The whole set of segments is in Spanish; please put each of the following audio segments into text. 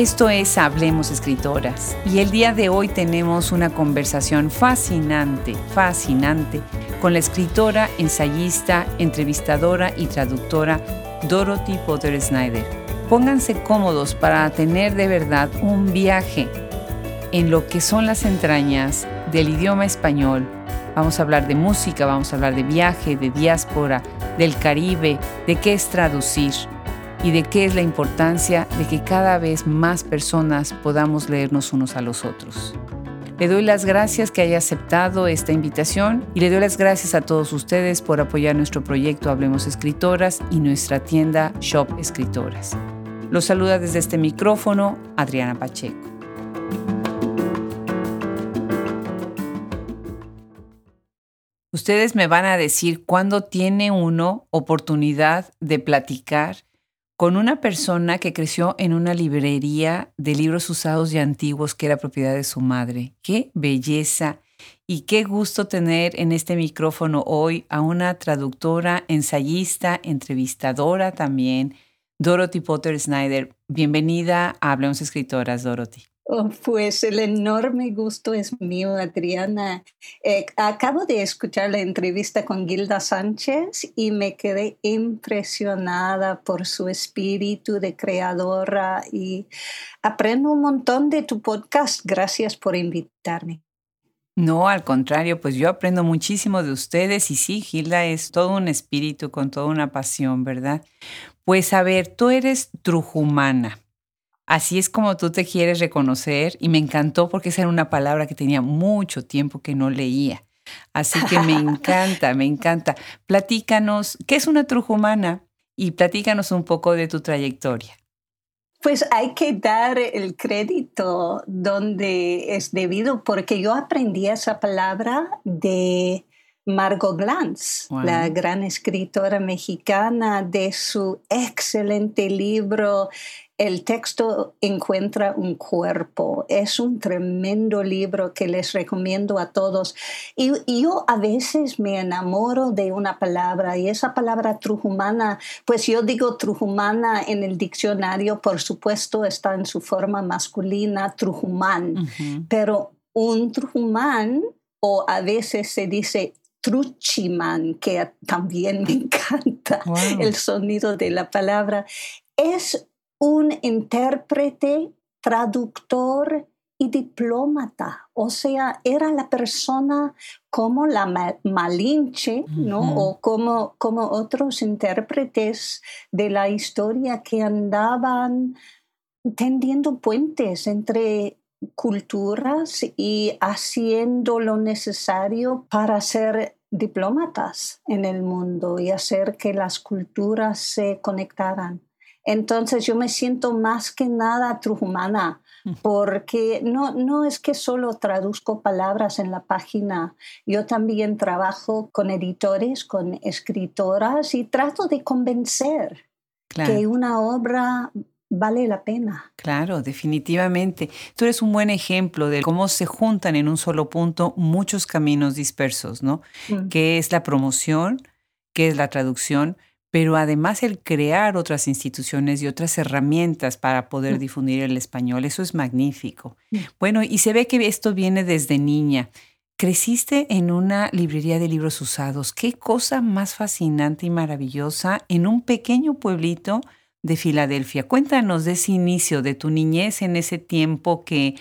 Esto es Hablemos Escritoras y el día de hoy tenemos una conversación fascinante, fascinante con la escritora, ensayista, entrevistadora y traductora Dorothy Potter Snyder. Pónganse cómodos para tener de verdad un viaje en lo que son las entrañas del idioma español. Vamos a hablar de música, vamos a hablar de viaje, de diáspora, del Caribe, de qué es traducir y de qué es la importancia de que cada vez más personas podamos leernos unos a los otros. Le doy las gracias que haya aceptado esta invitación y le doy las gracias a todos ustedes por apoyar nuestro proyecto Hablemos Escritoras y nuestra tienda Shop Escritoras. Los saluda desde este micrófono Adriana Pacheco. Ustedes me van a decir cuándo tiene uno oportunidad de platicar con una persona que creció en una librería de libros usados y antiguos que era propiedad de su madre. Qué belleza y qué gusto tener en este micrófono hoy a una traductora, ensayista, entrevistadora también, Dorothy Potter Snyder. Bienvenida a Hablemos Escritoras, Dorothy. Oh, pues el enorme gusto es mío, Adriana. Eh, acabo de escuchar la entrevista con Gilda Sánchez y me quedé impresionada por su espíritu de creadora y aprendo un montón de tu podcast. Gracias por invitarme. No, al contrario, pues yo aprendo muchísimo de ustedes y sí, Gilda es todo un espíritu con toda una pasión, ¿verdad? Pues a ver, tú eres trujumana. Así es como tú te quieres reconocer y me encantó porque esa era una palabra que tenía mucho tiempo que no leía. Así que me encanta, me encanta. Platícanos, ¿qué es una trujumana? Y platícanos un poco de tu trayectoria. Pues hay que dar el crédito donde es debido, porque yo aprendí esa palabra de Margot Glantz, la gran escritora mexicana, de su excelente libro el texto encuentra un cuerpo. Es un tremendo libro que les recomiendo a todos. Y, yo a veces me enamoro de una palabra y esa palabra trujumana, pues yo digo trujumana en el diccionario, por supuesto está en su forma masculina, trujumán, pero un trujumán o a veces se dice truchiman, que también me encanta el sonido de la palabra, es un intérprete, traductor y diplomata. O sea, era la persona como la Malinche, ¿no? O como, como otros intérpretes de la historia que andaban tendiendo puentes entre culturas y haciendo lo necesario para ser diplómatas en el mundo y hacer que las culturas se conectaran. Entonces yo me siento más que nada trujumana porque no, no es que solo traduzco palabras en la página, yo también trabajo con editores, con escritoras y trato de convencer que una obra vale la pena. Claro, definitivamente. Tú eres un buen ejemplo de cómo se juntan en un solo punto muchos caminos dispersos, ¿no? Mm. Que es la promoción, que es la traducción, pero además el crear otras instituciones y otras herramientas para poder difundir el español, eso es magnífico. Mm. Bueno, y se ve que esto viene desde niña. Creciste en una librería de libros usados. Qué cosa más fascinante y maravillosa en un pequeño pueblito de Filadelfia. Cuéntanos de ese inicio, de tu niñez en ese tiempo que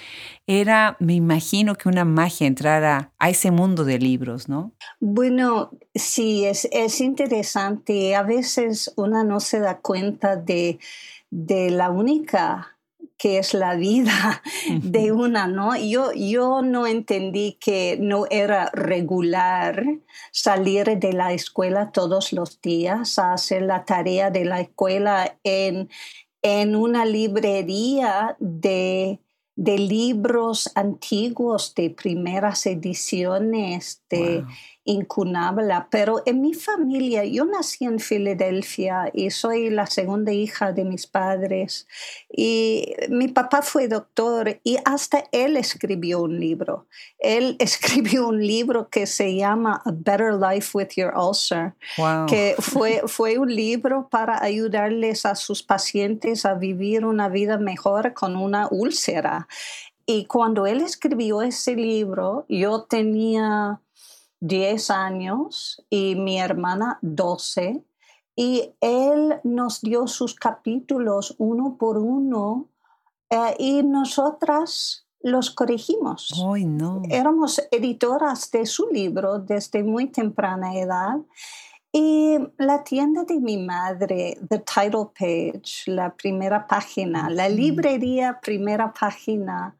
era, me imagino que una magia entrar a, ese mundo de libros, ¿no? Bueno, sí, es, es interesante. A veces uno no se da cuenta de, de la única que es la vida de una, ¿no? Yo, yo no entendí que no era regular salir de la escuela todos los días a hacer la tarea de la escuela en, en una librería de, de libros antiguos de primeras ediciones de incunabla, pero en mi familia, yo nací en Filadelfia y soy la segunda hija de mis padres y mi papá fue doctor y hasta él escribió un libro. Él escribió un libro que se llama A Better Life with Your Ulcer, que fue, fue un libro para ayudarles a sus pacientes a vivir una vida mejor con una úlcera. Y cuando él escribió ese libro, yo tenía 10 años y mi hermana 12. Y él nos dio sus capítulos uno por uno eh, y nosotras los corregimos. no. Éramos editoras de su libro desde muy temprana edad. Y la tienda de mi madre, The Title Page, la primera página, la librería primera página,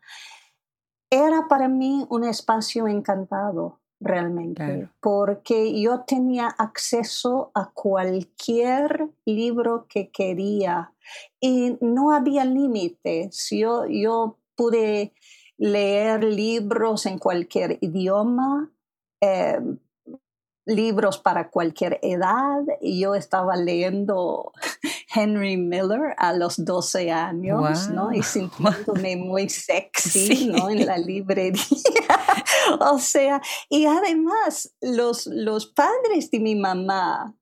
era para mí un espacio encantado realmente, porque yo tenía acceso a cualquier libro que quería y no había límites. Yo, yo pude leer libros en cualquier idioma. Eh, libros para cualquier edad. Yo estaba leyendo Henry Miller a los 12 años, ¿no? Y sintiéndome muy sexy, ¿no? En la librería. o sea, y además los, los padres de mi mamá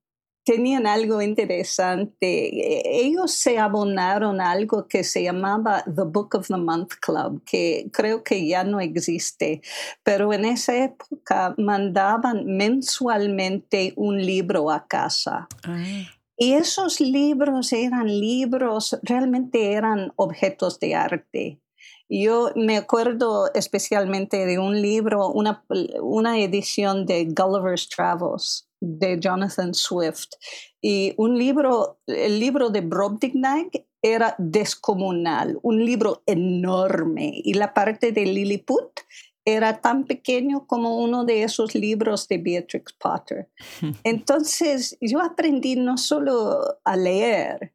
tenían algo interesante. E, ellos se abonaron a algo que se llamaba The Book of the Month Club, que creo que ya no existe, pero en esa época mandaban mensualmente un libro a casa. Ah. Y esos libros eran libros, realmente eran objetos de arte. Yo me acuerdo especialmente de un libro, una, una edición de Gulliver's Travels de Jonathan Swift. Y un libro, el libro de Brobdingnag era descomunal, un libro enorme. Y la parte de Lilliput era tan pequeño como uno de esos libros de Beatrix Potter. Entonces yo aprendí no solo a leer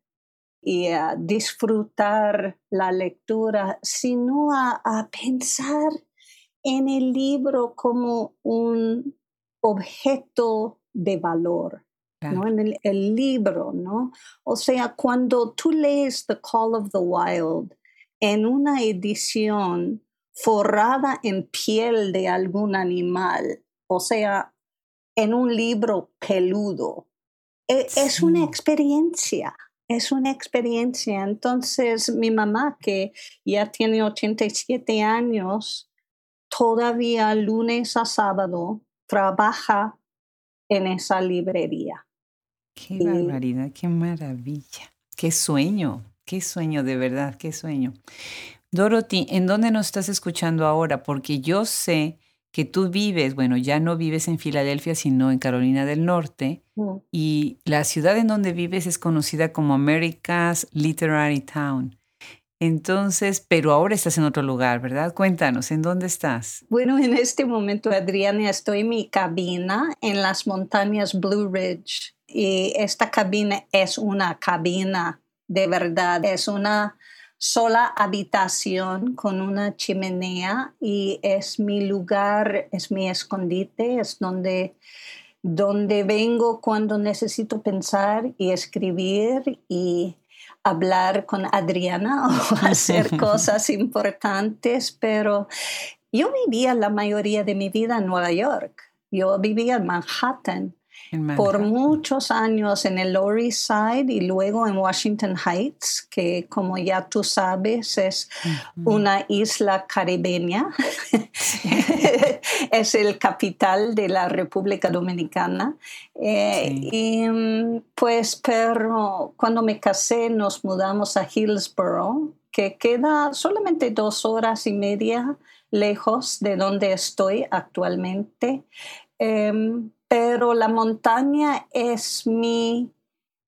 y a disfrutar la lectura, sino a, a pensar en el libro como un objeto de valor. ¿no? En el, el, libro, ¿no? O sea, cuando tú lees The Call of the Wild en una edición forrada en piel de algún animal, o sea, en un libro peludo, e, es una experiencia, es una experiencia. Entonces, mi mamá, que ya tiene 87 años, todavía lunes a sábado trabaja en esa librería. Qué barbaridad, qué maravilla, qué sueño, qué sueño de verdad, qué sueño. Dorothy, ¿en dónde nos estás escuchando ahora? Porque yo sé que tú vives, bueno, ya no vives en Filadelfia, sino en Carolina del Norte, mm. y la ciudad en donde vives es conocida como America's Literary Town. Entonces, pero ahora estás en otro lugar, ¿verdad? Cuéntanos, ¿en dónde estás? Bueno, en este momento, Adriana, estoy en mi cabina en las montañas Blue Ridge. Y esta cabina es una cabina de verdad, es una sola habitación con una chimenea y es mi lugar, es mi escondite, es donde, donde vengo cuando necesito pensar y escribir y hablar con Adriana o hacer cosas importantes, pero yo vivía la mayoría de mi vida en Nueva York. Yo vivía en Manhattan por muchos años en el Lower East Side y luego en Washington Heights, que como ya tú sabes es una isla caribeña. es el capital de la República Dominicana. Eh, y pues, pero cuando me casé nos mudamos a Hillsborough, que queda solamente dos horas y media lejos de donde estoy actualmente. Em, pero la montaña es mi,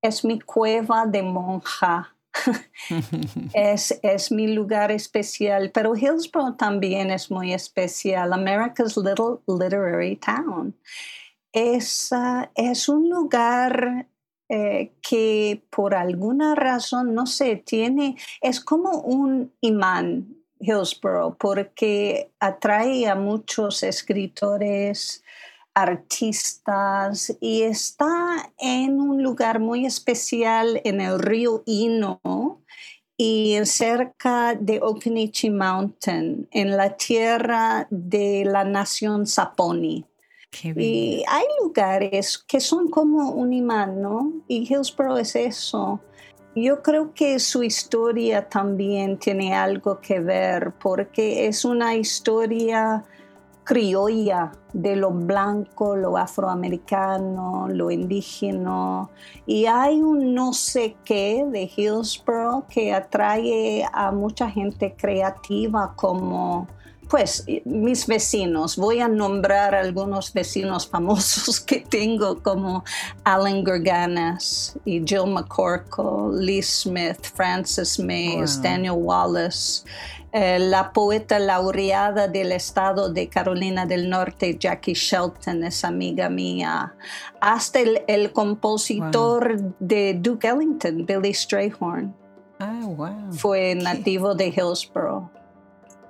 es mi cueva de monja. es, es, mi lugar especial, pero Hillsborough también es muy especial. America's Little Literary Town. Es, uh, es un lugar eh, que por alguna razón, no sé, tiene, es como un imán, Hillsborough, porque atrae a muchos escritores artistas y está en un lugar muy especial en el río Ino y cerca de Okinichi Mountain, en la tierra de la nación Saponi. Y hay lugares que son como un imán, ¿no? Y Hillsborough es eso. Yo creo que su historia también tiene algo que ver porque es una historia criolla de lo blanco, lo afroamericano, lo indígena. Y hay un no sé qué de Hillsborough que atrae a mucha gente creativa como pues mis vecinos, voy a nombrar algunos vecinos famosos que tengo como Alan Gorganas y Jill McCorkle, Lee Smith, Francis Mays, Daniel Wallace. Eh, la poeta laureada del estado de Carolina del Norte, Jackie Shelton, es amiga mía, hasta el, compositor de Duke Ellington, Billy Strayhorn. Ah, wow. Fue nativo de Hillsborough.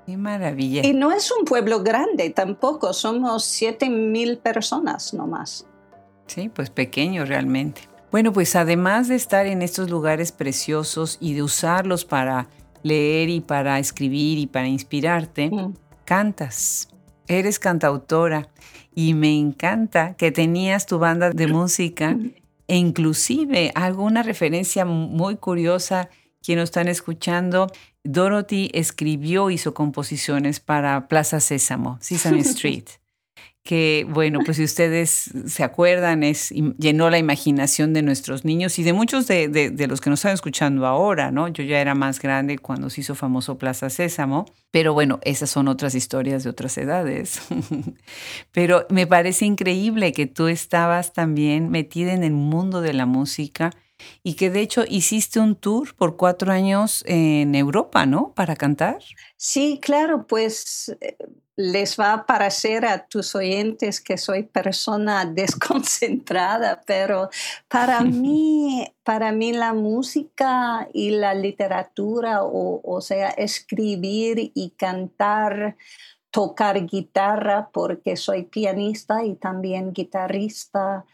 Qué maravilla. Y no es un pueblo grande tampoco, somos 7 mil personas nomás. Sí, pues pequeño realmente. Bueno, pues además de estar en estos lugares preciosos y de usarlos para leer y para escribir y para inspirarte, cantas. Eres cantautora y me encanta que tenías tu banda de música e inclusive alguna referencia muy curiosa quien nos están escuchando. Dorothy escribió, hizo composiciones para Plaza Sésamo, Sesame Street que, bueno, pues si ustedes se acuerdan, es, llenó la imaginación de nuestros niños y de muchos de, de, los que nos están escuchando ahora, ¿no? Yo ya era más grande cuando se hizo famoso Plaza Sésamo, pero bueno, esas son otras historias de otras edades. pero me parece increíble que tú estabas también metida en el mundo de la música y que de hecho hiciste un tour por cuatro años en Europa, ¿no? Para cantar. Sí, claro, pues eh, les va a parecer a tus oyentes que soy persona desconcentrada, pero para mí, para mí la música y la literatura, o, sea, escribir y cantar, tocar guitarra, porque soy pianista y también guitarrista,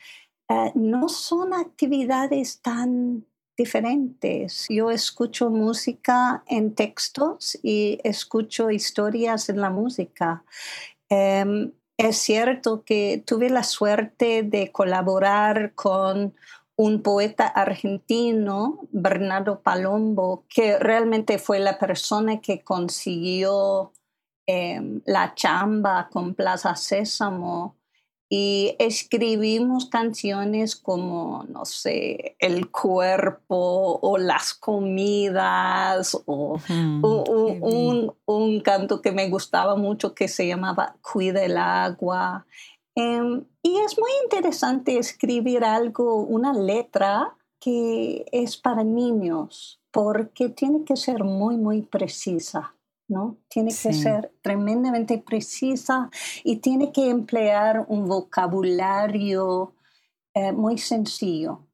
eh, no son actividades tan diferentes. Yo escucho música en textos y escucho historias en la música. Em, es cierto que tuve la suerte de colaborar con un poeta argentino, Bernardo Palombo, que realmente fue la persona que consiguió em, la chamba con Plaza Sésamo y escribimos canciones como, no sé, el cuerpo o las comidas o, un, canto que me gustaba mucho que se llamaba Cuida el agua. Em, y es muy interesante escribir algo, una letra que es para niños, porque tiene que ser muy, muy precisa. ¿No? Tiene que ser tremendamente precisa y tiene que emplear un vocabulario eh, muy sencillo.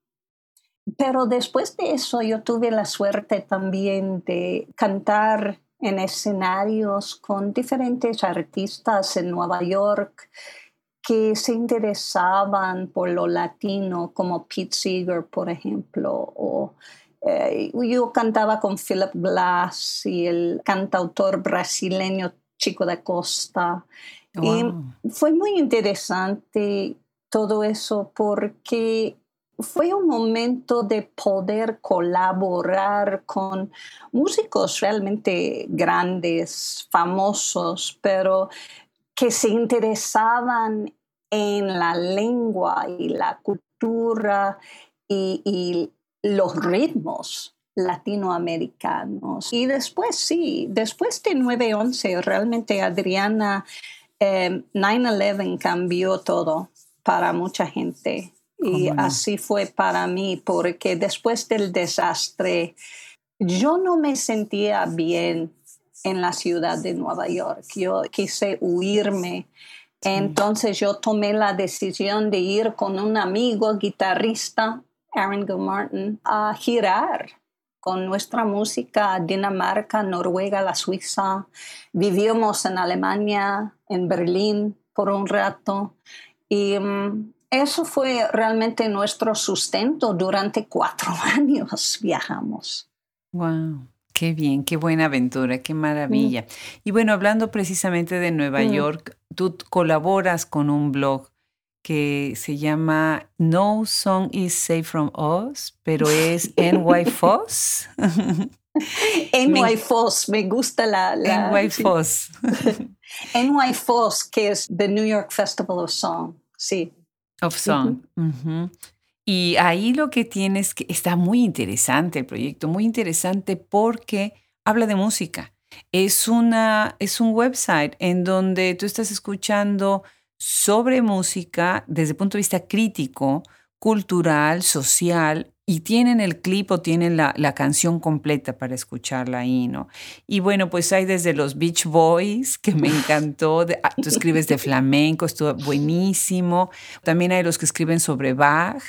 Pero después de eso yo tuve la suerte también de cantar en escenarios con diferentes artistas en Nueva York que se interesaban por lo latino, como Pete Seeger, por ejemplo, o eh, yo cantaba con Philip Glass y el cantautor brasileño Chico da Costa. Y fue muy interesante todo eso porque fue un momento de poder colaborar con músicos realmente grandes, famosos, pero que se interesaban en la lengua y la cultura y, y los ritmos latinoamericanos. Y después, sí, después de 9-11, realmente Adriana, 9-11 em, cambió todo para mucha gente. Y así fue para mí, porque después del desastre, yo no me sentía bien en la ciudad de Nueva York. Yo quise huirme. Entonces yo tomé la decisión de ir con un amigo guitarrista Aaron Gilmartin, a girar con nuestra música Dinamarca, Noruega, la Suiza. Vivimos en Alemania, en Berlín por un rato Y mm, eso fue realmente nuestro sustento. Durante cuatro años viajamos. ¡Wow! Qué bien, qué buena aventura, qué maravilla. Mm. Y bueno, hablando precisamente de Nueva mm. York, tú colaboras con un blog que se llama No Song is Safe from Us, pero es NY Foss. NY Foss, me gusta la... la NY Foss. NY Foss, que es The New York Festival of Song, sí. Of Song. Y ahí lo que tienes que está muy interesante el proyecto, muy interesante porque habla de música. Es, una, es un website en donde tú estás escuchando sobre música desde el punto de vista crítico, cultural, social, y tienen el clip o tienen la, canción completa para escucharla ahí, ¿no? Y bueno, pues hay desde los Beach Boys, que me encantó, ah, tú escribes de flamenco, estuvo buenísimo, también hay los que escriben sobre Bach,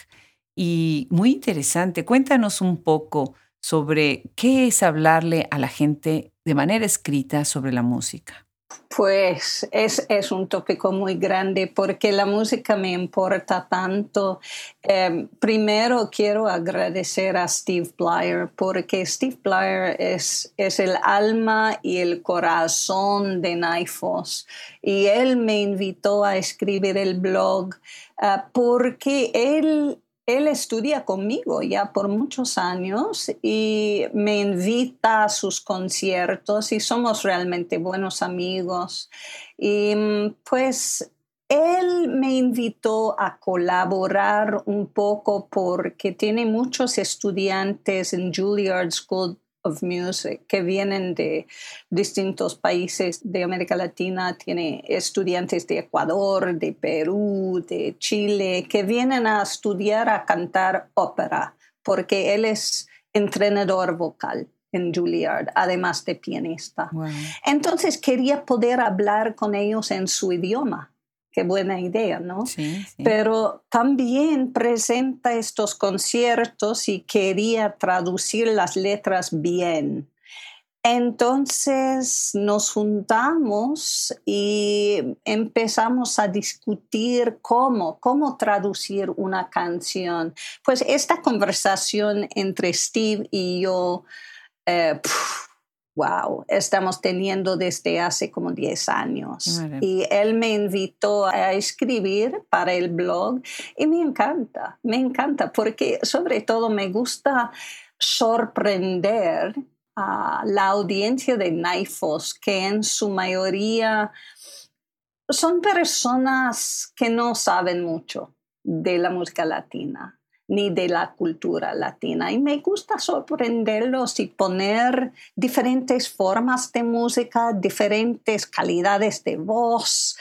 y muy interesante. Cuéntanos un poco sobre qué es hablarle a la gente de manera escrita sobre la música. Pues es, un tópico muy grande porque la música me importa tanto. Em, primero quiero agradecer a Steve Blyer porque Steve Blyer es, es el alma y el corazón de Naifos y él me invitó a escribir el blog ah, porque él él estudia conmigo ya por muchos años y me invita a sus conciertos y somos realmente buenos amigos. Y mm, pues él me invitó a colaborar un poco porque tiene muchos estudiantes en Juilliard School of Music que vienen de distintos países de América Latina, tiene estudiantes de Ecuador, de Perú, de Chile, que vienen a estudiar a cantar ópera, porque él es entrenador vocal en Juilliard, además de pianista. Entonces quería poder hablar con ellos en su idioma qué buena idea, ¿no? Sí, Pero también presenta estos conciertos y quería traducir las letras bien. Entonces nos juntamos y empezamos a discutir cómo, cómo traducir una canción. Pues esta conversación entre Steve y yo, eh, wow, estamos teniendo desde hace como 10 años. Y él me invitó a escribir para el blog y me encanta, me encanta porque sobre todo me gusta sorprender a la audiencia de Naifos, que en su mayoría son personas que no saben mucho de la música latina ni de la cultura latina. Y me gusta sorprenderlos y poner diferentes formas de música, diferentes calidades de voz.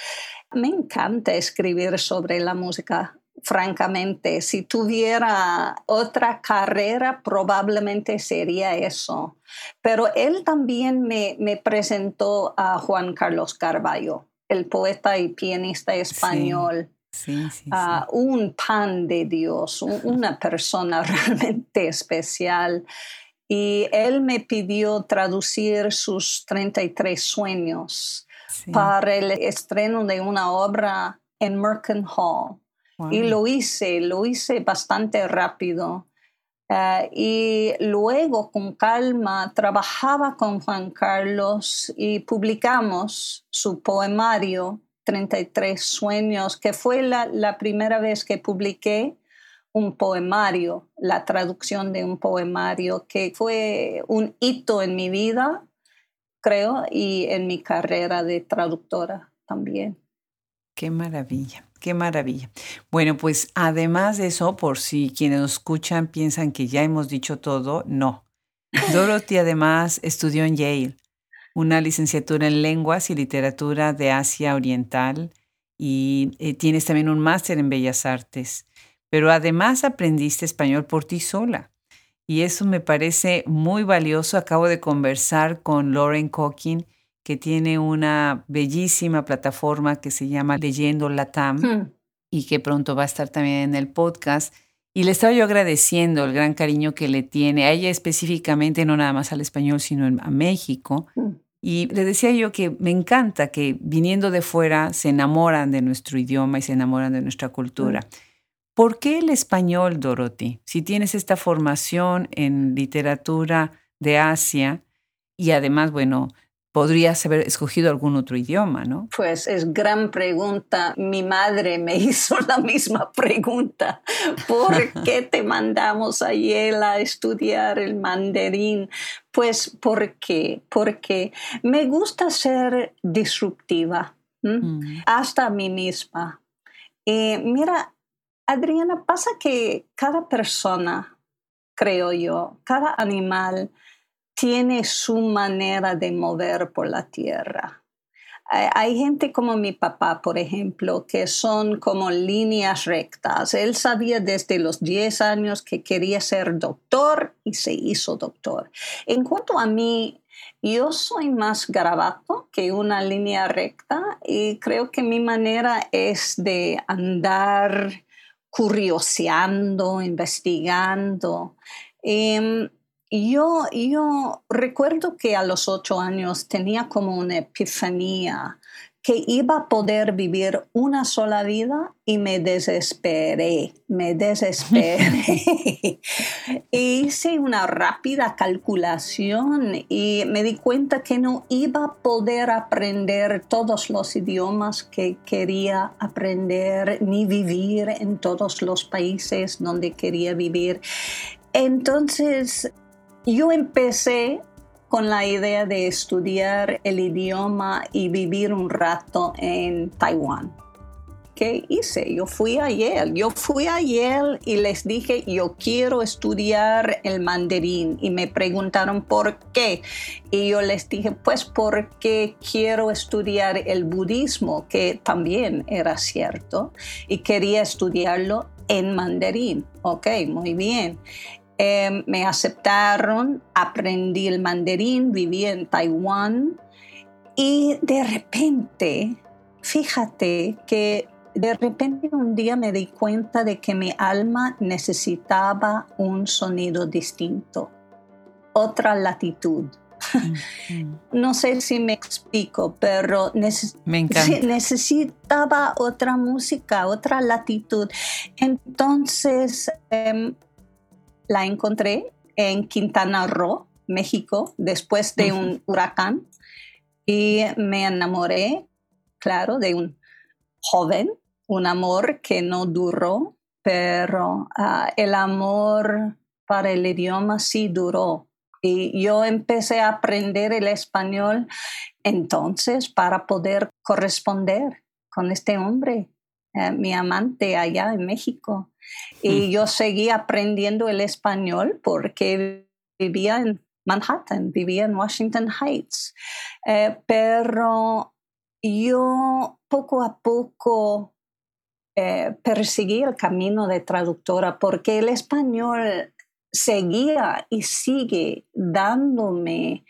Me encanta escribir sobre la música. Francamente, si tuviera otra carrera, probablemente sería eso. Pero él también me, presentó a Juan Carlos Carballo, el poeta y pianista español. Ah, un pan de Dios, una persona realmente especial. Y él me pidió traducir sus 33 sueños para el estreno de una obra en Merkin Hall. Y lo hice, lo hice bastante rápido. Ah, y luego, con calma, trabajaba con Juan Carlos y publicamos su poemario 33 sueños, que fue la, primera vez que publiqué un poemario, la traducción de un poemario, que fue un hito en mi vida, creo, y en mi carrera de traductora también. Qué maravilla, qué maravilla. Bueno, pues además de eso, por si quienes nos escuchan piensan que ya hemos dicho todo, no. Dorothy además estudió en Yale una licenciatura en lenguas y literatura de Asia Oriental y eh, tienes también un máster en Bellas Artes. Pero además aprendiste español por ti sola. Y eso me parece muy valioso. Acabo de conversar con Lauren Cocking, que tiene una bellísima plataforma que se llama Leyendo Latam hmm. y que pronto va a estar también en el podcast. Y le estaba yo agradeciendo el gran cariño que le tiene a ella específicamente, no nada más al español, sino a México. Hmm Y le decía yo que me encanta que viniendo de fuera se enamoran de nuestro idioma y se enamoran de nuestra cultura. Mm. ¿Por qué el español, Dorothy? Si tienes esta formación en literatura de Asia y además, bueno, podrías haber escogido algún otro idioma, ¿no? Pues es gran pregunta. Mi madre me hizo la misma pregunta. ¿Por qué te mandamos a Yale a estudiar el mandarín? Pues porque, porque me gusta ser disruptiva, mm. hasta a mí misma. Eh, mira, Adriana, pasa que cada persona, creo yo, cada animal, tiene su manera de mover por la tierra. Hay gente como mi papá, por ejemplo, que son como líneas rectas. Él sabía desde los 10 años que quería ser doctor y se hizo doctor. En cuanto a mí, yo soy más garabato que una línea recta y creo que mi manera es de andar curioseando, investigando. Em, yo, yo recuerdo que a los ocho años tenía como una epifanía que iba a poder vivir una sola vida y me desesperé, me desesperé. Hice una rápida calculación y me di cuenta que no iba a poder aprender todos los idiomas que quería aprender ni vivir en todos los países donde quería vivir. Entonces yo empecé con la idea de estudiar el idioma y vivir un rato en Taiwán. ¿Qué hice? Yo fui a Yale. Yo fui a Yale y les dije, yo quiero estudiar el mandarín. Y me preguntaron por qué. Y yo les dije, pues porque quiero estudiar el budismo, que también era cierto. Y quería estudiarlo en mandarín. Ok, muy bien. Em, me aceptaron, aprendí el mandarín, viví en Taiwán y de repente, fíjate que de repente un día me di cuenta de que mi alma necesitaba un sonido distinto, otra latitud. No sé si me explico, pero necesitaba otra música, otra latitud. Entonces, em, la encontré en Quintana Roo, México, después de un huracán y me enamoré, claro, de un joven, un amor que no duró, pero ah, el amor para el idioma sí duró. Y yo empecé a aprender el español entonces para poder corresponder con este hombre, eh, mi amante allá en México. Y mm. yo seguí aprendiendo el español porque vivía en Manhattan, vivía en Washington Heights. Eh, pero yo poco a poco eh, perseguí el camino de traductora porque el español seguía y sigue dándome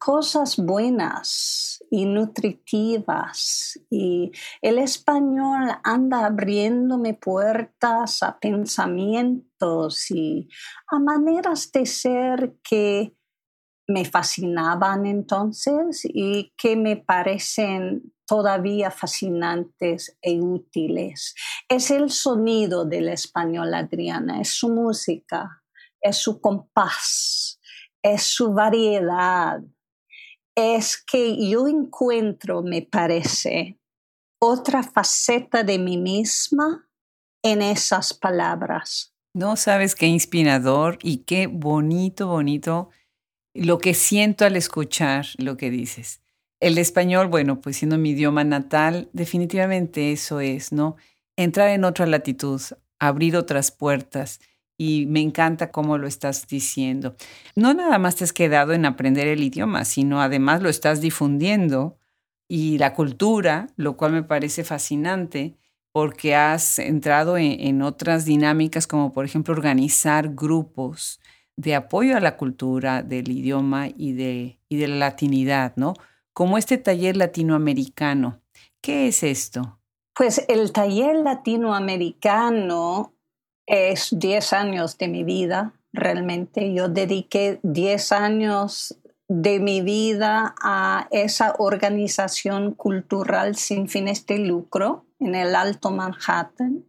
cosas buenas y nutritivas y el español anda abriéndome puertas a pensamientos y a maneras de ser que me fascinaban entonces y que me parecen todavía fascinantes e útiles. Es el sonido del español, Adriana, es su música, es su compás, es su variedad, es que yo encuentro, me parece, otra faceta de mí misma en esas palabras. No sabes qué inspirador y qué bonito, bonito lo que siento al escuchar lo que dices. El español, bueno, pues siendo mi idioma natal, definitivamente eso es, ¿no? Entrar en otra latitud, abrir otras puertas y me encanta cómo lo estás diciendo. No nada más te has quedado en aprender el idioma, sino además lo estás difundiendo y la cultura, lo cual me parece fascinante porque has entrado en, otras dinámicas como por ejemplo organizar grupos de apoyo a la cultura del idioma y de, y de la latinidad, ¿no? Como este taller latinoamericano. ¿Qué es esto? Pues el taller latinoamericano es 10 años de mi vida, realmente. Yo dediqué 10 años de mi vida a esa organización cultural sin fines de lucro en el Alto Manhattan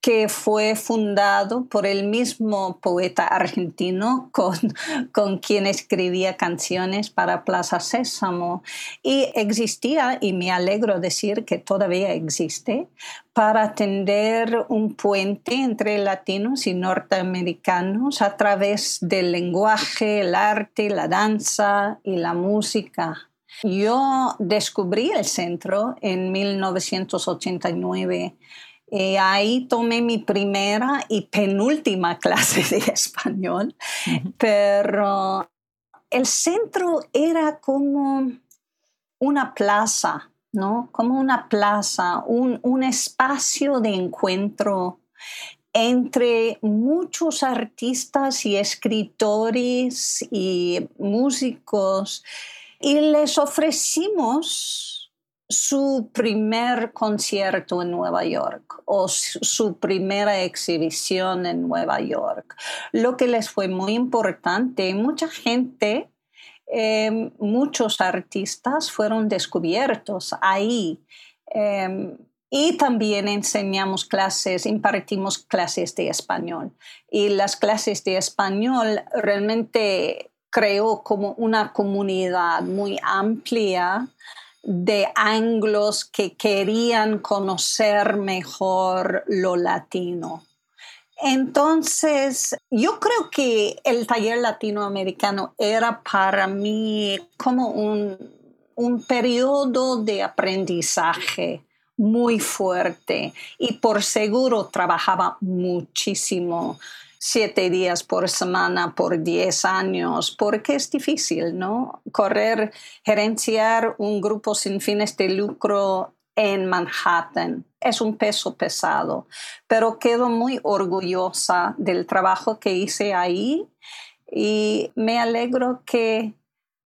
que fue fundado por el mismo poeta argentino con, con quien escribía canciones para Plaza Sésamo. Y existía, y me alegro decir que todavía existe, para tender un puente entre latinos y norteamericanos a través del lenguaje, el arte, la danza y la música. Yo descubrí el centro en 1989 y eh, ahí tomé mi primera y penúltima clase de español, pero el centro era como una plaza, ¿no? Como una plaza, un, un espacio de encuentro entre muchos artistas y escritores y músicos y les ofrecimos su primer concierto en Nueva York o su primera exhibición en Nueva York, lo que les fue muy importante. Mucha gente, em, muchos artistas fueron descubiertos ahí. Em, y también enseñamos clases, impartimos clases de español. Y las clases de español realmente creó como una comunidad muy amplia de anglos que querían conocer mejor lo latino. Entonces, yo creo que el taller latinoamericano era para mí como un, un periodo de aprendizaje muy fuerte y por seguro trabajaba muchísimo siete días por semana por diez años, porque es difícil, ¿no? Correr, gerenciar un grupo sin fines de lucro en Manhattan. Es un peso pesado, pero quedo muy orgullosa del trabajo que hice ahí y me alegro que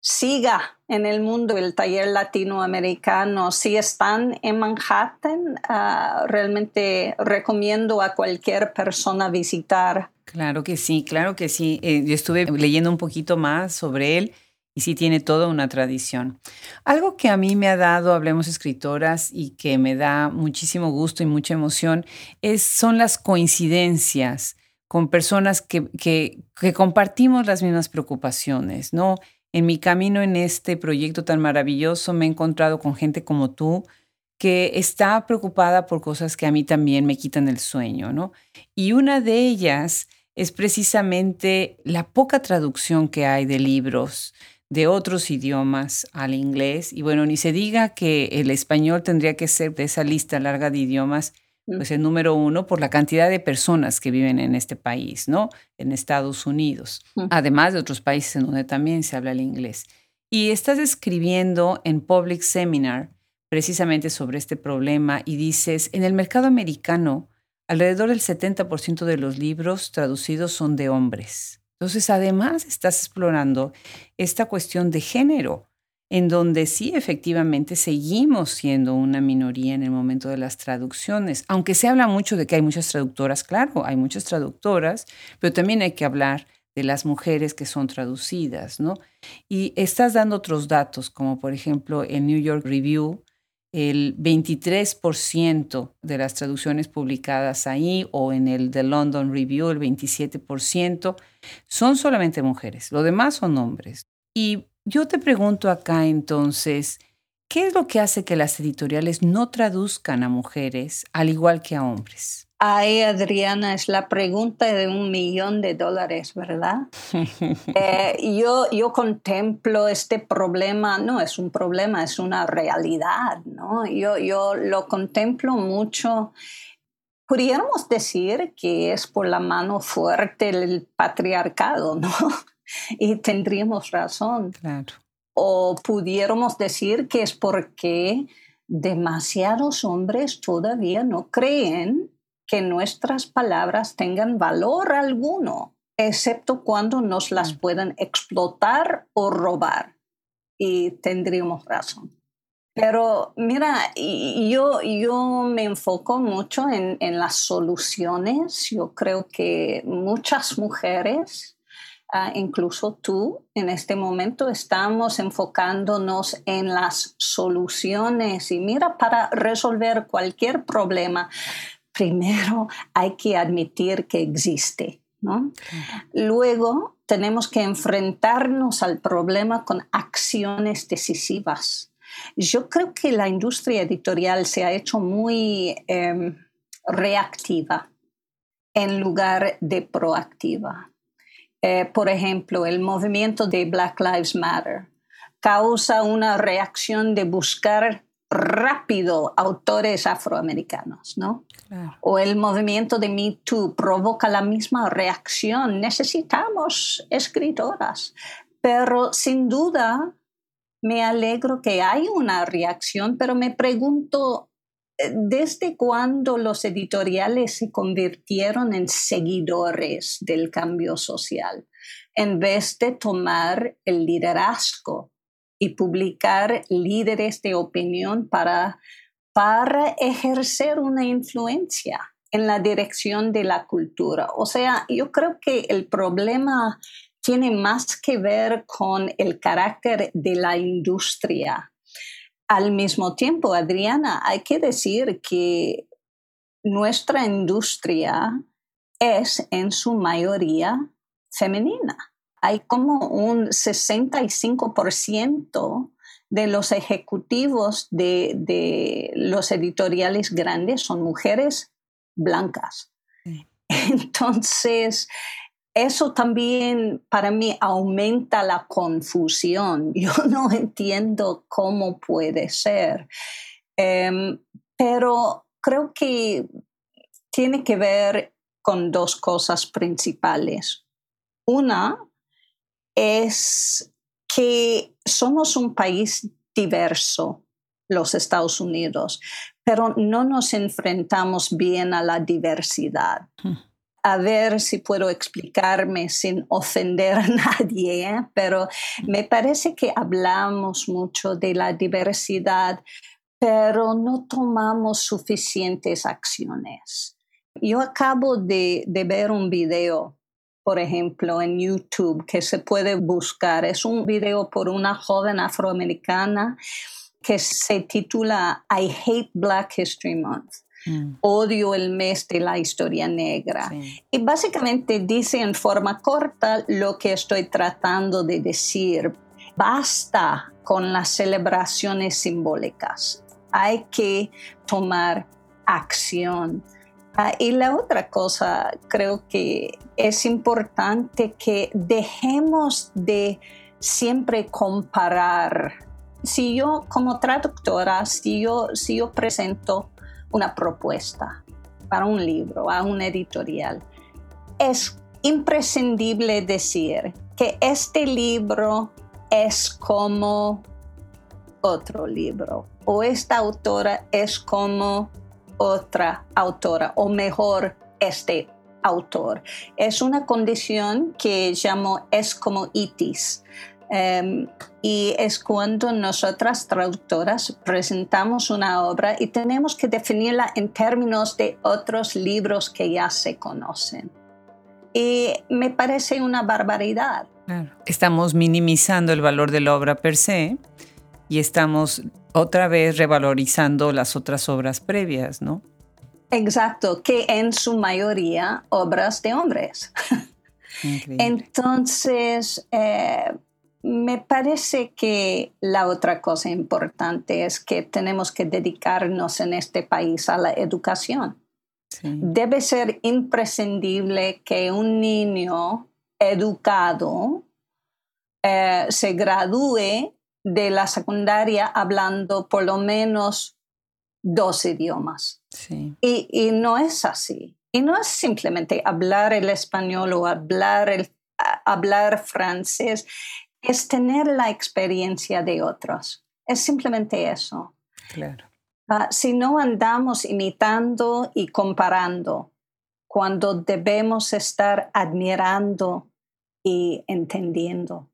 siga en el mundo el taller latinoamericano. Si están en Manhattan, ah, realmente recomiendo a cualquier persona visitar. Claro que sí, claro que sí. Eh, yo estuve leyendo un poquito más sobre él y sí tiene toda una tradición. Algo que a mí me ha dado, hablemos escritoras, y que me da muchísimo gusto y mucha emoción, es, son las coincidencias con personas que, que, que compartimos las mismas preocupaciones, ¿no? En mi camino en este proyecto tan maravilloso me he encontrado con gente como tú que está preocupada por cosas que a mí también me quitan el sueño, ¿no? Y una de ellas es precisamente la poca traducción que hay de libros de otros idiomas al inglés. Y bueno, ni se diga que el español tendría que ser de esa lista larga de idiomas. Pues el número uno por la cantidad de personas que viven en este país, ¿no? En Estados Unidos, además de otros países en donde también se habla el inglés. Y estás escribiendo en Public Seminar precisamente sobre este problema y dices, en el mercado americano, alrededor del 70% de los libros traducidos son de hombres. Entonces, además, estás explorando esta cuestión de género en donde sí efectivamente seguimos siendo una minoría en el momento de las traducciones, aunque se habla mucho de que hay muchas traductoras, claro, hay muchas traductoras, pero también hay que hablar de las mujeres que son traducidas, ¿no? Y estás dando otros datos, como por ejemplo el New York Review, el 23% de las traducciones publicadas ahí o en el The London Review, el 27%, son solamente mujeres, lo demás son hombres. Y yo te pregunto acá entonces, ¿qué es lo que hace que las editoriales no traduzcan a mujeres al igual que a hombres? Ay, Adriana, es la pregunta de un millón de dólares, ¿verdad? Eh, yo, yo contemplo este problema, no es un problema, es una realidad, ¿no? Yo, yo lo contemplo mucho. Pudiéramos decir que es por la mano fuerte del patriarcado, ¿no? Y tendríamos razón. O pudiéramos decir que es porque demasiados hombres todavía no creen que nuestras palabras tengan valor alguno, excepto cuando nos las puedan explotar o robar. Y tendríamos razón. Pero mira, yo, yo me enfoco mucho en, en las soluciones. Yo creo que muchas mujeres Ah, incluso tú en este momento estamos enfocándonos en las soluciones y mira, para resolver cualquier problema, primero hay que admitir que existe. ¿no? Luego tenemos que enfrentarnos al problema con acciones decisivas. Yo creo que la industria editorial se ha hecho muy em, reactiva en lugar de proactiva. Eh, por ejemplo, el movimiento de Black Lives Matter causa una reacción de buscar rápido autores afroamericanos, ¿no? O el movimiento de Me Too provoca la misma reacción. Necesitamos escritoras. Pero sin duda me alegro que hay una reacción, pero me pregunto, ¿desde cuándo los editoriales se convirtieron en seguidores del cambio social en vez de tomar el liderazgo y publicar líderes de opinión para, para ejercer una influencia en la dirección de la cultura? O sea, yo creo que el problema tiene más que ver con el carácter de la industria al mismo tiempo, Adriana, hay que decir que nuestra industria es en su mayoría femenina. Hay como un 65% de los ejecutivos de, de, los editoriales grandes son mujeres blancas. Entonces, eso también para mí aumenta la confusión. Yo no entiendo cómo puede ser, em, pero creo que tiene que ver con dos cosas principales. Una es que somos un país diverso, los Estados Unidos, pero no nos enfrentamos bien a la diversidad. Hmm a ver si puedo explicarme sin ofender a nadie, ¿eh? pero me parece que hablamos mucho de la diversidad, pero no tomamos suficientes acciones. Yo acabo de, de ver un video, por ejemplo, en YouTube que se puede buscar. Es un video por una joven afroamericana que se titula I Hate Black History Month. Mm. Odio el mes de la historia negra. Y básicamente dice en forma corta lo que estoy tratando de decir. Basta con las celebraciones simbólicas. Hay que tomar acción. Ah, y la otra cosa, creo que es importante que dejemos de siempre comparar. Si yo como traductora, si yo, si yo presento una propuesta para un libro, a un editorial, es imprescindible decir que este libro es como otro libro o esta autora es como otra autora o mejor este autor. Es una condición que llamo es como itis. Em, y es cuando nosotras traductoras presentamos una obra y tenemos que definirla en términos de otros libros que ya se conocen. Y me parece una barbaridad. Estamos minimizando el valor de la obra per se y estamos otra vez revalorizando las otras obras previas, ¿no? Exacto, que en su mayoría obras de hombres. Entonces, eh, me parece que la otra cosa importante es que tenemos que dedicarnos en este país a la educación. Debe ser imprescindible que un niño educado eh, se gradúe de la secundaria hablando por lo menos dos idiomas. Y, y, no es así. Y no es simplemente hablar el español o hablar, el, hablar francés es tener la experiencia de otros. Es simplemente eso. Claro. Ah, si no andamos imitando y comparando, cuando debemos estar admirando y entendiendo.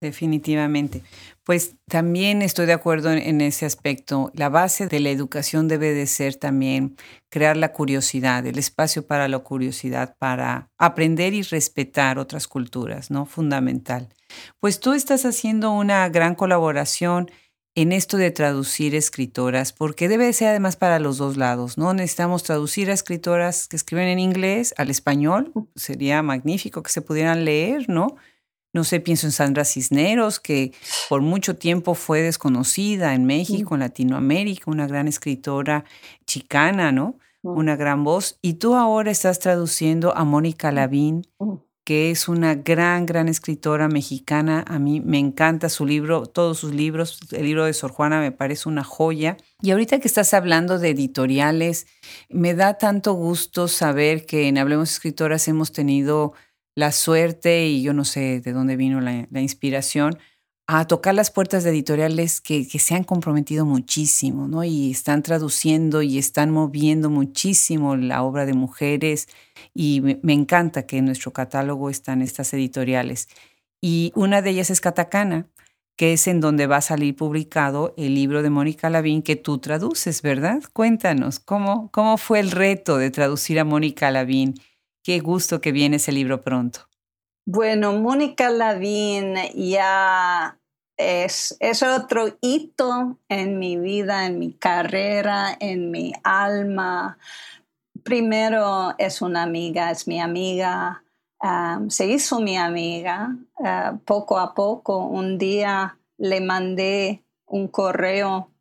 Definitivamente. Pues también estoy de acuerdo en, ese aspecto. La base de la educación debe de ser también crear la curiosidad, el espacio para la curiosidad, para aprender y respetar otras culturas, ¿no? Fundamental. Pues tú estás haciendo una gran colaboración en esto de traducir escritoras, porque debe ser además para los dos lados, ¿no? Necesitamos traducir a escritoras que escriben en inglés al español, sería magnífico que se pudieran leer, ¿no? No sé, pienso en Sandra Cisneros, que por mucho tiempo fue desconocida en México, en Latinoamérica, una gran escritora chicana, ¿no? Una gran voz. Y tú ahora estás traduciendo a Mónica Lavín, que es una gran, gran escritora mexicana. A mí me encanta su libro, todos sus libros. El libro de Sor Juana me parece una joya. Y ahorita que estás hablando de editoriales, me da tanto gusto saber que en Hablemos Escritoras hemos tenido la suerte, y yo no sé de dónde vino la, inspiración, a tocar las puertas de editoriales que, se han comprometido muchísimo, ¿no? Y están traduciendo y están moviendo muchísimo la obra de mujeres y me, encanta que en nuestro catálogo están estas editoriales. Y una de ellas es Catacana, que es en donde va a salir publicado el libro de Mónica Lavín que tú traduces, ¿verdad? Cuéntanos, ¿cómo, cómo fue el reto de traducir a Mónica Lavín? Qué gusto que viene ese libro pronto. Bueno, Mónica Lavín ya es, es otro hito en mi vida, en mi carrera, en mi alma primero es una amiga, es mi amiga, se hizo mi amiga. Ah, poco a poco, un día le mandé un correo,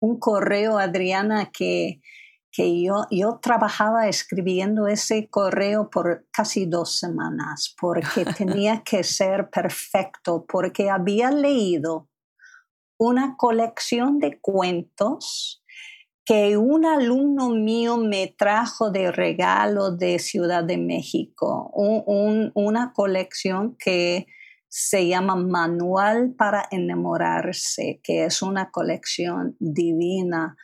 un correo a Adriana que, que yo, yo trabajaba escribiendo ese correo por casi dos semanas porque tenía que ser perfecto, porque había leído una colección de cuentos que un alumno mío me trajo de regalo de Ciudad de México, una colección que se llama Manual para enamorarse, que es una colección divina.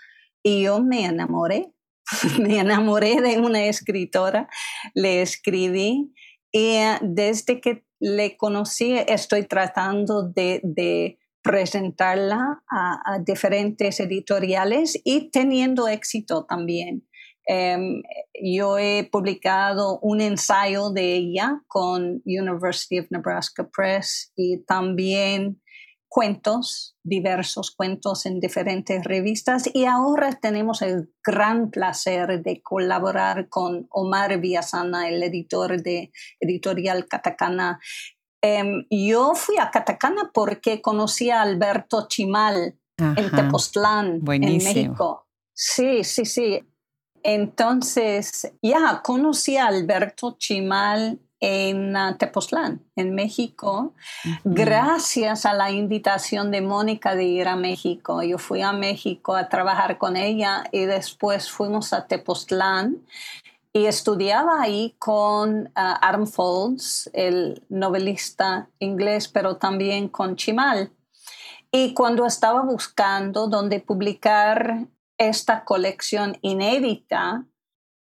Y yo me enamoré, me enamoré de una escritora, le escribí y desde que le conocí estoy tratando de presentarla a, diferentes editoriales y teniendo éxito también. Em, yo he publicado un ensayo de ella con University of Nebraska Press y también cuentos, diversos cuentos en diferentes revistas y ahora tenemos el gran placer de colaborar con Omar Villasana, el editor de Editorial Catacana, Em, yo fui a Catacana porque conocí a Alberto Chimal en Tepoztlán, en México. Sí, sí, sí. Entonces, ya conocí a Alberto Chimal en uh, Tepoztlán, en México, gracias a la invitación de Mónica de ir a México. Yo fui a México a trabajar con ella y después fuimos a Tepoztlán y estudiaba ahí con uh, Folds, el novelista inglés, pero también con Chimal. Y cuando estaba buscando dónde publicar esta colección inédita,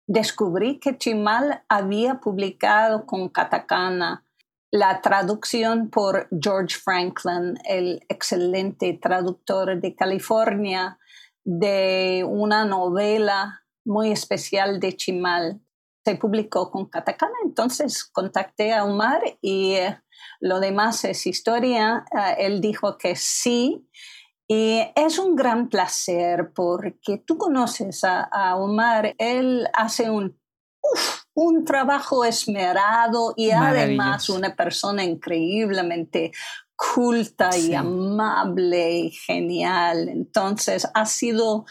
descubrí que Chimal había publicado con katakana la traducción por George Franklin, el excelente traductor de California, de una novela muy especial de Chimal. Se publicó con katakana, entonces contacté a Omar y eh, lo demás es historia. Eh, él dijo que sí. Y es un gran placer porque tú conoces a, Omar, él hace un, un trabajo esmerado y además una persona increíblemente culta y amable y genial. Entonces ha sido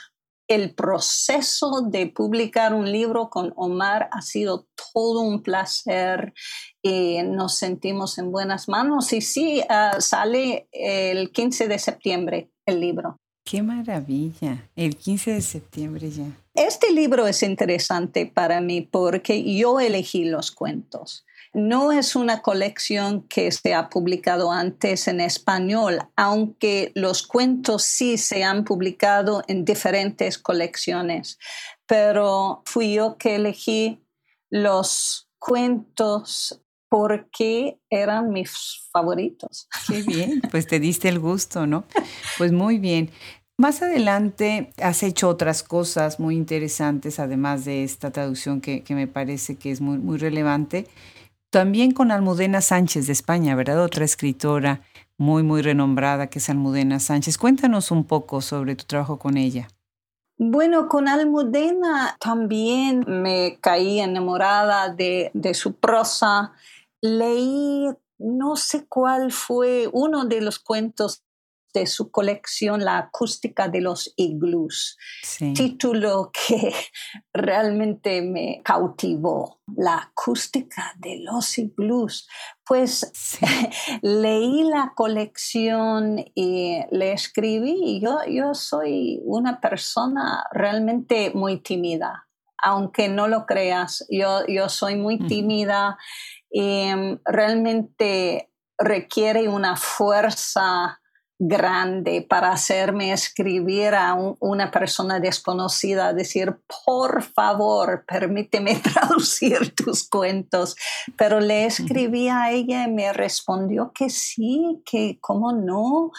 el proceso de publicar un libro con Omar ha sido todo un placer y nos sentimos en buenas manos. Y sí, ah, sale el 15 de septiembre el libro. Qué maravilla, el 15 de septiembre ya. Este libro es interesante para mí porque yo elegí los cuentos. No es una colección que se ha publicado antes en español, aunque los cuentos sí se han publicado en diferentes colecciones. Pero fui yo que elegí los cuentos porque eran mis favoritos. Qué bien, pues te diste el gusto, ¿no? Pues muy bien. Más adelante has hecho otras cosas muy interesantes, además de esta traducción que, me parece que es muy, muy relevante. También con Almudena Sánchez de España, ¿verdad? Otra escritora muy, muy renombrada que es Almudena Sánchez. Cuéntanos un poco sobre tu trabajo con ella. Bueno, con Almudena también me caí enamorada de, de su prosa. Leí, no sé cuál fue, uno de los cuentos de su colección La acústica de los iglús, título que realmente me cautivó, La acústica de los iglús. Pues leí la colección y le escribí. Yo, yo soy una persona realmente muy tímida, aunque no lo creas, yo, yo soy muy tímida y mm, realmente requiere una fuerza grande para hacerme escribir a una persona desconocida, decir, por favor, permíteme traducir tus cuentos. Pero le escribí a ella y me respondió que sí, que cómo no.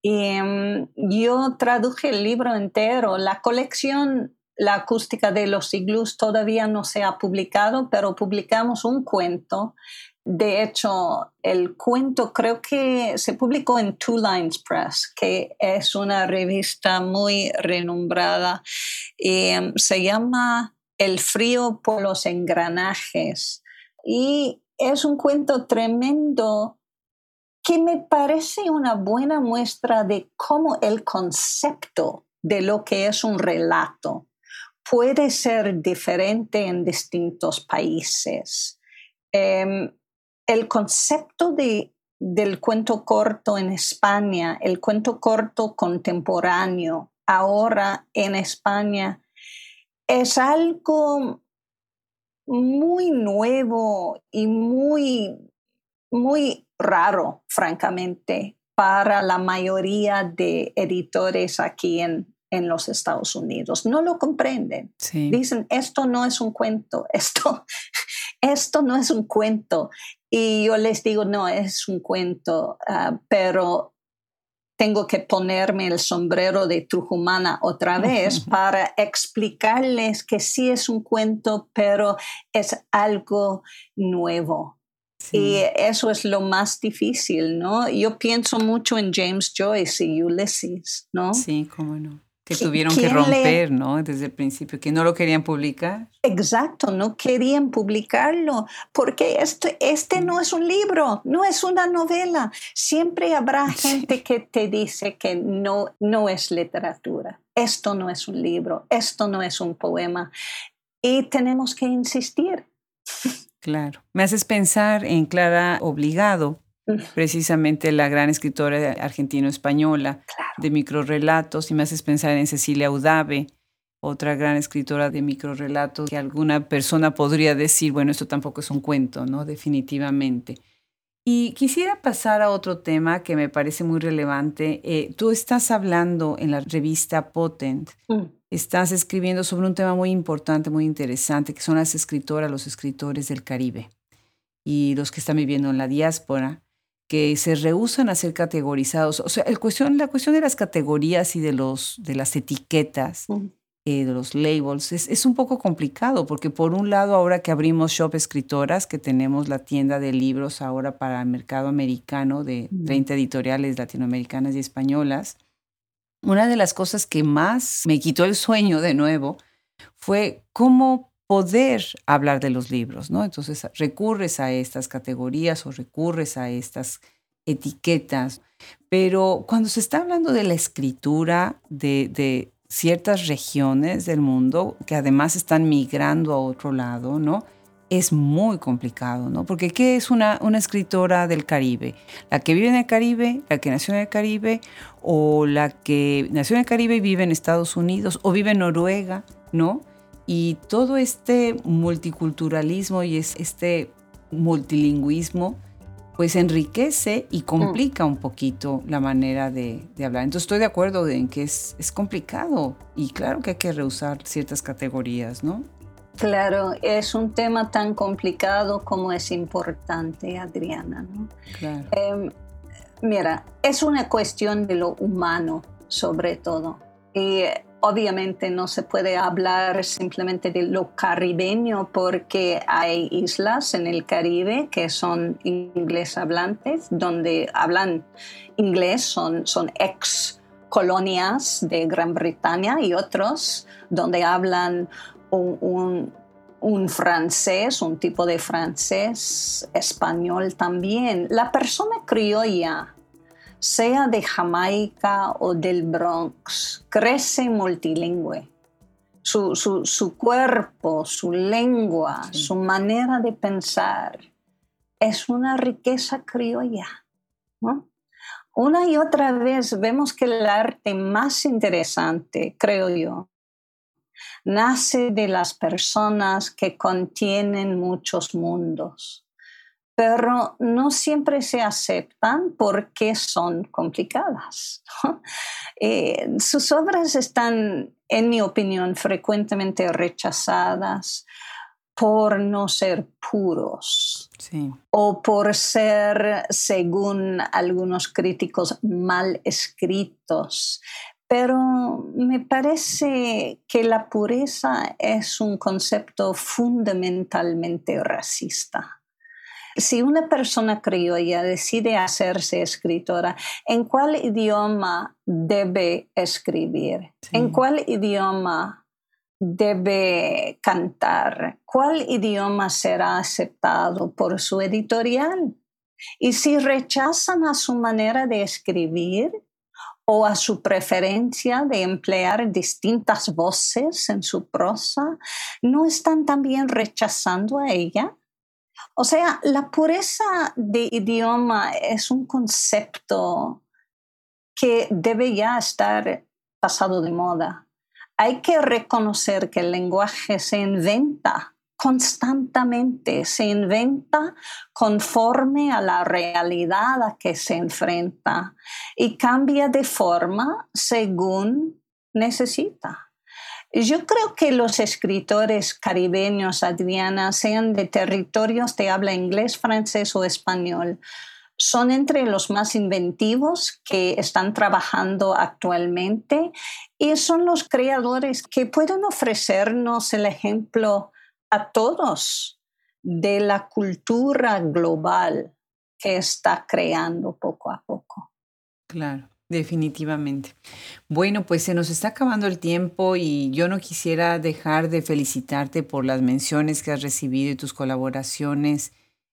Y, mm, yo traduje el libro entero. La colección La acústica de los iglús todavía no se ha publicado, pero publicamos un cuento de hecho, el cuento creo que se publicó en Two Lines Press, que es una revista muy renombrada. Em, se llama El frío por los engranajes. Y es un cuento tremendo que me parece una buena muestra de cómo el concepto de lo que es un relato puede ser diferente en distintos países. Em, el concepto de, del cuento corto en España, el cuento corto contemporáneo, ahora en España, es algo muy nuevo y muy, muy raro, francamente, para la mayoría de editores aquí en, en los Estados Unidos. No lo comprenden. Dicen, esto no es un cuento, esto, esto no es un cuento. Y yo les digo, no, es un cuento, ah, pero tengo que ponerme el sombrero de Trujumana otra vez para explicarles que sí es un cuento, pero es algo nuevo. Y eso es lo más difícil, ¿no? Yo pienso mucho en James Joyce y Ulysses, ¿no? Sí, cómo no que tuvieron que romper, ¿no? Desde el principio, que no lo querían publicar. Exacto, no querían publicarlo, porque este, este no es un libro, no es una novela. Siempre habrá gente que te dice que no, no es literatura, esto no es un libro, esto no es un poema. Y tenemos que insistir. Claro. Me haces pensar en Clara Obligado, precisamente la gran escritora argentino-española de microrelatos, y me haces pensar en Cecilia Udave, otra gran escritora de microrelatos, que alguna persona podría decir, bueno, esto tampoco es un cuento, ¿no? Definitivamente. Y quisiera pasar a otro tema que me parece muy relevante. Eh, tú estás hablando en la revista Potent, mm. estás escribiendo sobre un tema muy importante, muy interesante, que son las escritoras, los escritores del Caribe y los que están viviendo en la diáspora que se rehusan a ser categorizados. O sea, el cuestión, la cuestión de las categorías y de, los, de las etiquetas, eh, de los labels, es, es, un poco complicado porque por un lado ahora que abrimos Shop Escritoras, que tenemos la tienda de libros ahora para el mercado americano de 30 editoriales latinoamericanas y españolas, una de las cosas que más me quitó el sueño de nuevo fue cómo poder hablar de los libros, ¿no? Entonces recurres a estas categorías o recurres a estas etiquetas, pero cuando se está hablando de la escritura de, ciertas regiones del mundo que además están migrando a otro lado, ¿no? Es muy complicado, ¿no? Porque ¿qué es una, escritora del Caribe? ¿La que vive en el Caribe, la que nació en el Caribe, o la que nació en el Caribe y vive en Estados Unidos, o vive en Noruega, ¿no? Y todo este multiculturalismo y este multilingüismo pues enriquece y complica un poquito la manera de, hablar. Entonces estoy de acuerdo en que es, es complicado y claro que hay que rehusar ciertas categorías, ¿no? Claro, es un tema tan complicado como es importante, Adriana. Em, mira, es una cuestión de lo humano, sobre todo. Y obviamente no se puede hablar simplemente de lo caribeño porque hay islas en el Caribe que son inglés hablantes, donde hablan inglés, son, son ex colonias de Gran Bretaña y otros donde hablan un, un, francés, un tipo de francés, español también. La persona criolla, sea de Jamaica o del Bronx, crece multilingüe. Su, su, cuerpo, su lengua, su manera de pensar es una riqueza criolla. ¿no? Una y otra vez vemos que el arte más interesante, creo yo, nace de las personas que contienen muchos mundos, pero no siempre se aceptan porque son complicadas. Eh, sus obras están, en mi opinión, frecuentemente rechazadas por no ser puros o por ser, según algunos críticos, mal escritos. Pero me parece que la pureza es un concepto fundamentalmente racista. Si una persona criolla decide hacerse escritora, ¿en cuál idioma debe escribir? ¿En cuál idioma debe cantar, cuál idioma será aceptado por su editorial. Y si rechazan a su manera de escribir o a su preferencia de emplear distintas voces en su prosa, ¿no están también rechazando a ella? O sea, la pureza de idioma es un concepto que debe ya estar pasado de moda hay que reconocer que el lenguaje se inventa constantemente, se inventa conforme a la realidad a que se enfrenta y cambia de forma según necesita. Yo creo que los escritores caribeños, Adriana, sean de territorios de habla inglés, francés o español, son entre los más inventivos que están trabajando actualmente y son los creadores que pueden ofrecernos el ejemplo a todos de la cultura global que está creando poco a poco. Claro. Definitivamente. Bueno, pues se nos está acabando el tiempo y yo no quisiera dejar de felicitarte por las menciones que has recibido y tus colaboraciones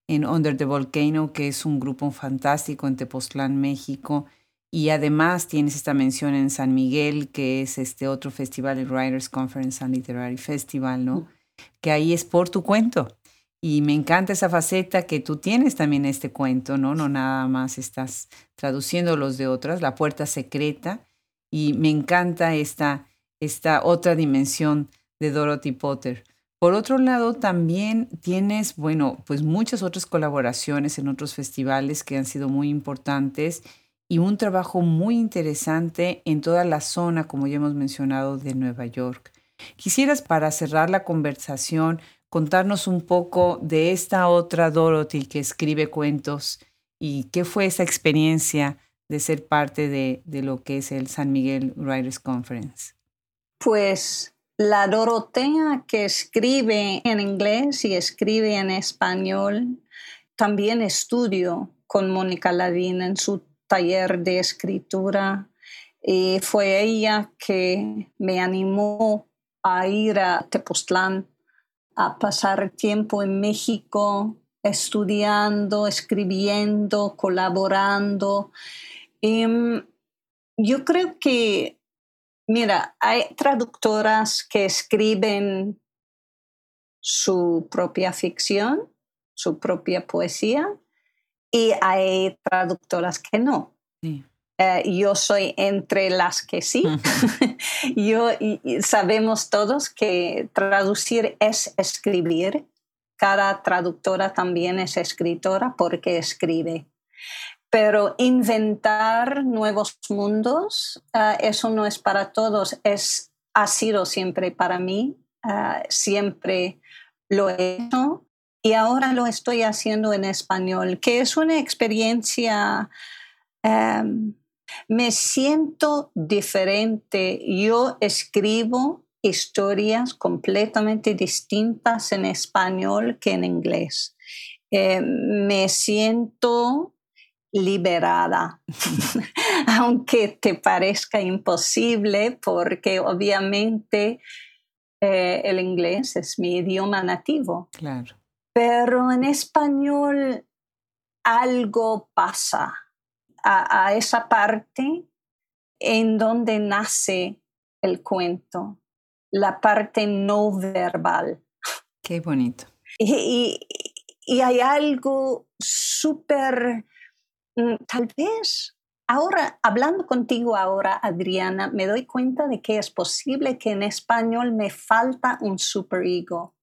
en Under the Volcano, que es un grupo fantástico en Tepoztlán, México. Y además tienes esta mención en San Miguel, que es este otro festival, el Writers Conference and Literary Festival, ¿no? Que ahí es por tu cuento. Y me encanta esa faceta que tú tienes también este cuento, ¿no? No nada más estás traduciendo los de otras, La Puerta Secreta. Y me encanta esta, esta otra dimensión de Dorothy Potter. Por otro lado, también tienes, bueno, pues muchas otras colaboraciones en otros festivales que han sido muy importantes y un trabajo muy interesante en toda la zona, como ya hemos mencionado, de Nueva York. Quisieras, para cerrar la conversación, contarnos un poco de esta otra Dorothy que escribe cuentos y qué fue esa experiencia de ser parte de, de lo que es el San Miguel Writers Conference. Pues la Dorotea que escribe en inglés y escribe en español, también estudio con Mónica Ladín en su taller de escritura y fue ella que me animó a ir a Tepoztlán a pasar tiempo en México estudiando, escribiendo, colaborando. Mm, yo creo que Mira, hay traductoras que escriben su propia ficción, su propia poesía, y hay traductoras que no. Eh, yo soy entre las que sí. yo, sabemos todos que traducir es escribir. Cada traductora también es escritora porque escribe. Pero inventar nuevos mundos, ah, eso no es para todos, es, ha sido siempre para mí ah, siempre lo he hecho y ahora lo estoy haciendo en español, que es una experiencia, em, me siento diferente. Yo escribo historias completamente distintas en español que en inglés. Em, me siento liberada, aunque te parezca imposible, porque obviamente eh, el inglés es mi idioma nativo. Claro. Pero en español algo pasa a, esa parte en donde nace el cuento, la parte no verbal. Qué bonito. Y, y hay algo súper, mm, tal vez, ahora, hablando contigo ahora, Adriana, me doy cuenta de que es posible que en español me falta un superego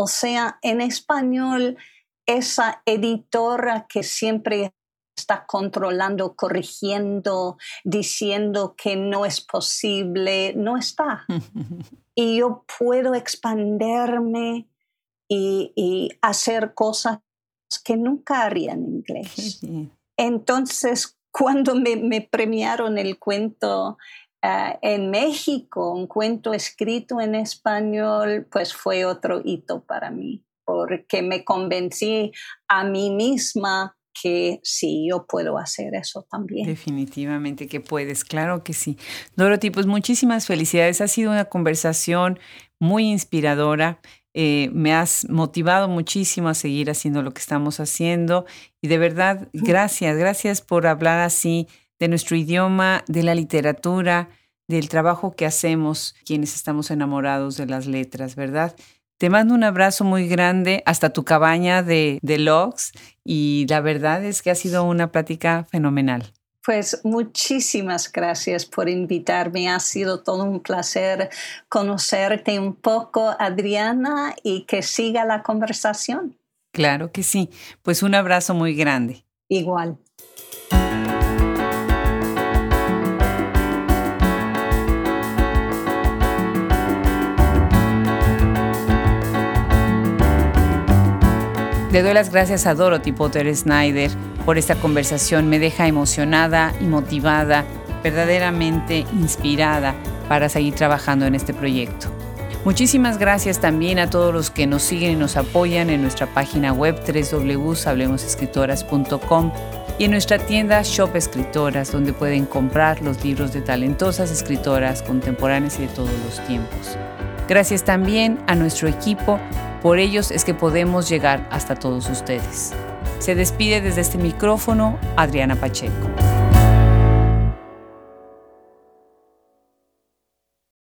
o sea, en español, esa editora que siempre está controlando, corrigiendo, diciendo que no es posible, no está. y yo puedo expanderme y, hacer cosas que nunca haría en inglés. Entonces, cuando me, premiaron el cuento Ah, en México, un cuento escrito en español, pues fue otro hito para mí, porque me convencí a mí misma que sí, yo puedo hacer eso también. Definitivamente que puedes, claro que sí. Dorothy, pues muchísimas felicidades. Ha sido una conversación muy inspiradora. Eh, me has motivado muchísimo a seguir haciendo lo que estamos haciendo y de verdad, gracias, gracias por hablar así de nuestro idioma, de la literatura, del trabajo que hacemos quienes estamos enamorados de las letras, ¿verdad? Te mando un abrazo muy grande hasta tu cabaña de, de logs y la verdad es que ha sido una plática fenomenal. Pues muchísimas gracias por invitarme. Ha sido todo un placer conocerte un poco, Adriana, y que siga la conversación. Claro que sí. Pues un abrazo muy grande. Igual. Le doy las gracias a Dorothy Potter Snyder por esta conversación. Me deja emocionada y motivada, verdaderamente inspirada para seguir trabajando en este proyecto. Muchísimas gracias también a todos los que nos siguen y nos apoyan en nuestra página web www.hablemosescritoras.com y en nuestra tienda Shop Escritoras, donde pueden comprar los libros de talentosas escritoras contemporáneas y de todos los tiempos. Gracias también a nuestro equipo por ellos es que podemos llegar hasta todos ustedes. Se despide desde este micrófono Adriana Pacheco.